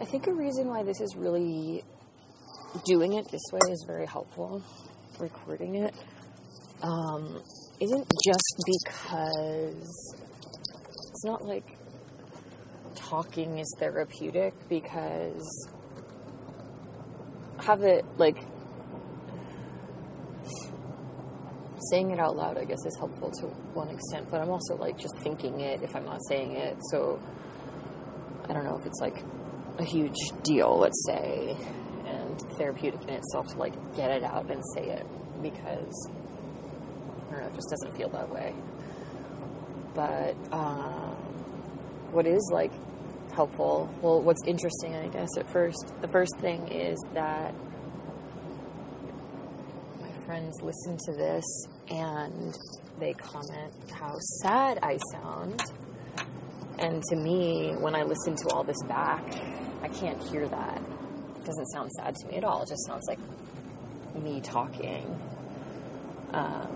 I think a reason why this is really doing it this way is very helpful, recording it, um, isn't just because it's not like talking is therapeutic because have it like saying it out loud i guess is helpful to one extent but i'm also like just thinking it if i'm not saying it. So i don't know if it's like a huge deal let's say and therapeutic in itself to like get it out and say it because i don't know it just doesn't feel that way. But um, what is like helpful well what's interesting i guess at first the first thing is that my friends listen to this and they comment how sad i sound. And to me when i listen to all this back i can't hear that. It doesn't sound sad to me at all. It just sounds like me talking. Um,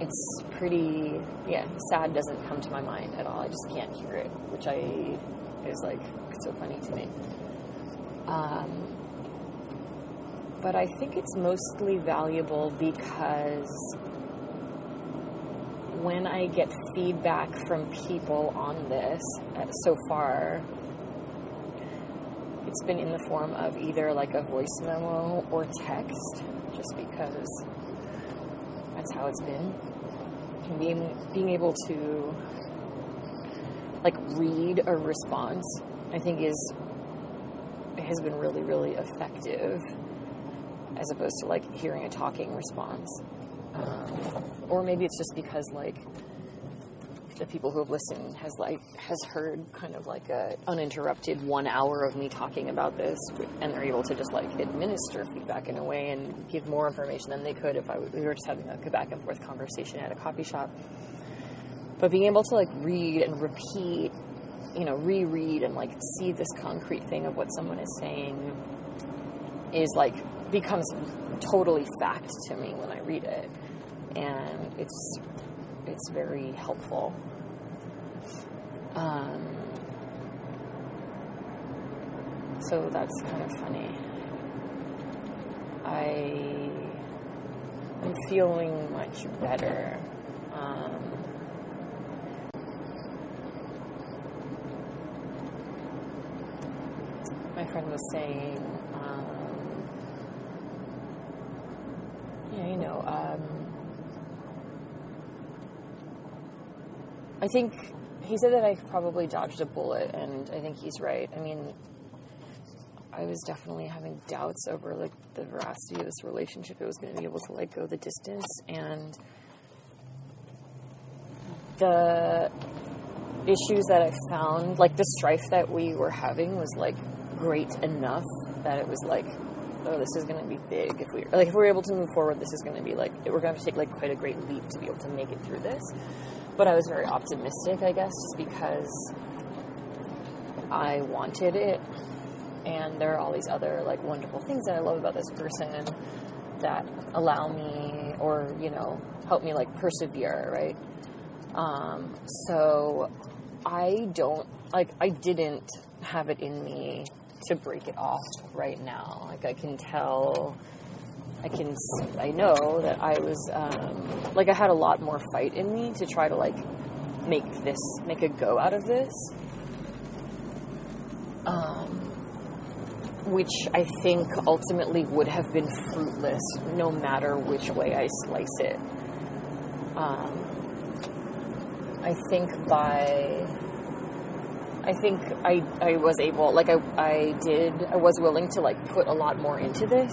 it's pretty yeah sad doesn't come to my mind at all. I just can't hear it which i is like so funny to me. Um, but i think it's mostly valuable because when i get feedback from people on this uh, so far it's been in the form of either like a voice memo or text just because that's how it's been. Being being able to like read a response, I think is has been really really effective, as opposed to like hearing a talking response. Um, or maybe it's just because like the people who have listened has like has heard kind of like a uninterrupted one hour of me talking about this and they're able to just like administer feedback in a way and give more information than they could if I we were just having a back and forth conversation at a coffee shop. But being able to like read and repeat you know reread and like see this concrete thing of what someone is saying is like becomes totally fact to me when I read it. And it's it's very helpful. Um, so that's kind of funny. I am feeling much better. Um, my friend was saying, um, yeah, you know, um, I think he said that I probably dodged a bullet, and I think he's right. I mean, I was definitely having doubts over like the veracity of this relationship. It was going to be able to like go the distance, and the issues that I found, like the strife that we were having, was like great enough that it was like, oh, this is going to be big. If we like, if we're able to move forward, this is going to be like we're going to take like quite a great leap to be able to make it through this but I was very optimistic, I guess, just because I wanted it. And there are all these other like wonderful things that I love about this person that allow me or, you know, help me like persevere, right? Um, so I don't like I didn't have it in me to break it off right now. Like I can tell I can, I know that I was, um, like, I had a lot more fight in me to try to, like, make this, make a go out of this. Um, which I think ultimately would have been fruitless no matter which way I slice it. Um, I think by I think I, I was able, like, I, I did, I was willing to, like, put a lot more into this.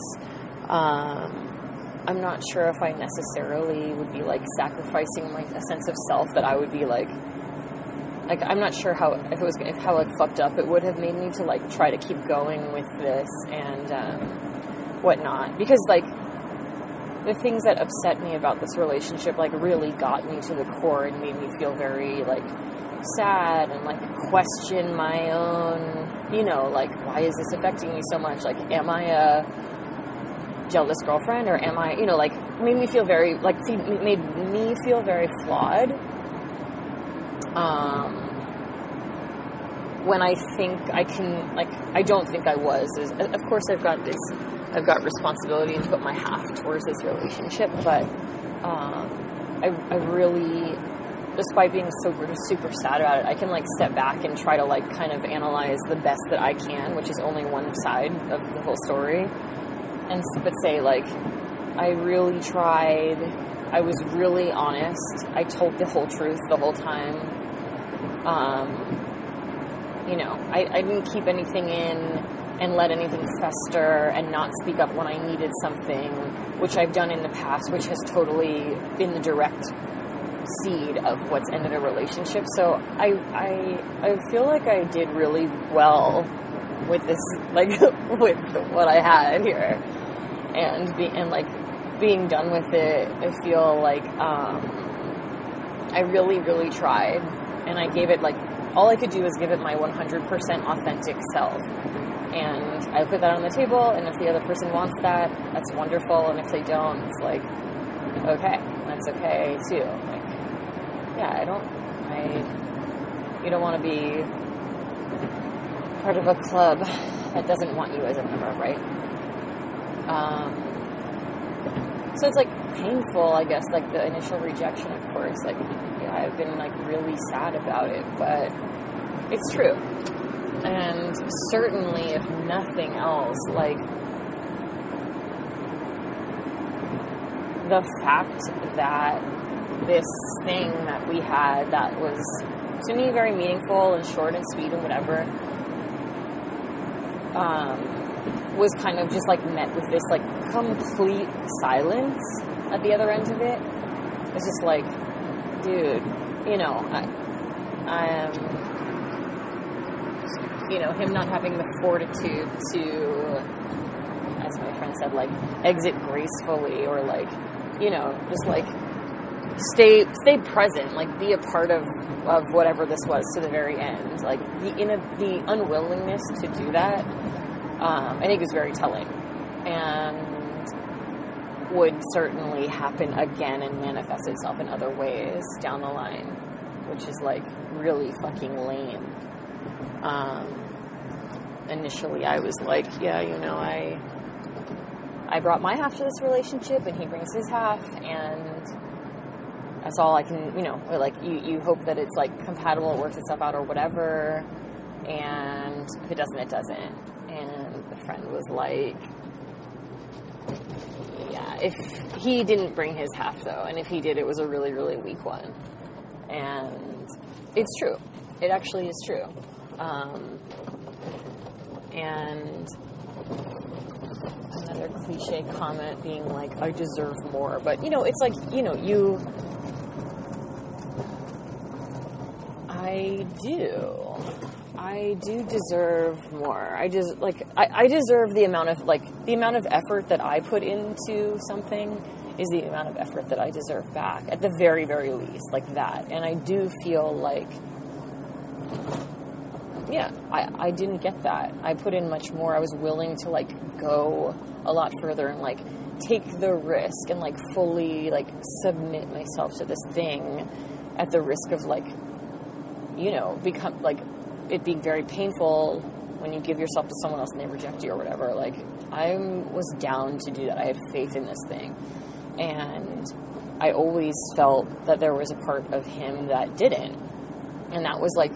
Um, I'm not sure if I necessarily would be, like, sacrificing my a sense of self that I would be, like, like, I'm not sure how, if it was, if how, like, fucked up it would have made me to, like, try to keep going with this and, um, whatnot. Because, like, the things that upset me about this relationship, like, really got me to the core and made me feel very, like, sad and like question my own, you know, like why is this affecting me so much? Like, am I a jealous girlfriend or am I, you know, like made me feel very like made me feel very flawed. Um, when I think I can, like, I don't think I was. Of course, I've got this, I've got responsibility to put my half towards this relationship, but um, I, I really, despite being super, super sad about it, I can like step back and try to like kind of analyze the best that I can, which is only one side of the whole story, and but say like, I really tried. I was really honest. I told the whole truth the whole time. Um, you know, I, I didn't keep anything in and let anything fester and not speak up when I needed something, which I've done in the past, which has totally been the direct seed of what's ended a relationship. So I I I feel like I did really well with this like with what I had here. And be, and like being done with it, I feel like um, I really really tried and I gave it like all I could do was give it my 100% authentic self. And I put that on the table, and if the other person wants that, that's wonderful. And if they don't, it's like, okay, that's okay too. Yeah, I don't, I, you don't want to be part of a club that doesn't want you as a member, right? Um, so it's like painful, I guess, like the initial rejection, of course. Like, yeah, I've been like really sad about it, but it's true. And certainly, if nothing else, like the fact that this thing that we had that was to me very meaningful and short and sweet and whatever um, was kind of just like met with this like complete silence at the other end of it. It's just like, dude, you know, I, I am, you know, him not having the fortitude to, as my friend said, like exit gracefully or like, you know, just like stay stay present, like be a part of of whatever this was to the very end. Like the in the unwillingness to do that, um, I think is very telling, and would certainly happen again and manifest itself in other ways down the line, which is like really fucking lame. Um, initially, I was like, yeah, you know, I I brought my half to this relationship, and he brings his half, and that's all I can, you know, like you, you hope that it's like compatible, it works itself out, or whatever. And if it doesn't, it doesn't. And the friend was like, yeah, if he didn't bring his half though, and if he did, it was a really, really weak one. And it's true. It actually is true. Um, and another cliche comment being like, I deserve more. But, you know, it's like, you know, you. I do. I do deserve more. I just like I, I deserve the amount of like the amount of effort that I put into something is the amount of effort that I deserve back at the very very least like that. And I do feel like yeah, I, I didn't get that. I put in much more. I was willing to like go a lot further and like take the risk and like fully like submit myself to this thing at the risk of like you know become like it being very painful when you give yourself to someone else and they reject you or whatever. Like, I was down to do that. I had faith in this thing. And I always felt that there was a part of him that didn't. And that was like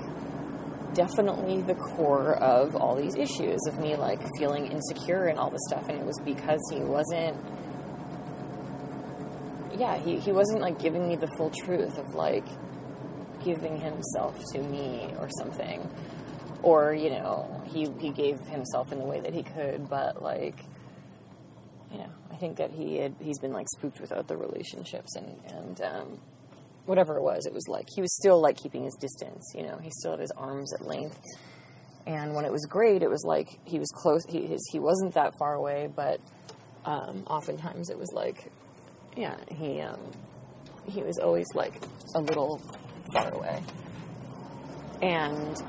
definitely the core of all these issues of me like feeling insecure and all this stuff. And it was because he wasn't, yeah, he, he wasn't like giving me the full truth of like, giving himself to me or something. Or, you know, he, he gave himself in the way that he could, but like, you know, I think that he had, he's been like spooked with other relationships and, and, um, whatever it was, it was like, he was still like keeping his distance, you know, he still had his arms at length. And when it was great, it was like he was close, he, his, he wasn't that far away, but, um, oftentimes it was like, yeah, he, um, he was always like a little far away. And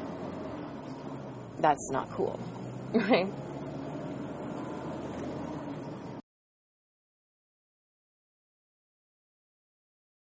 that's not cool, right?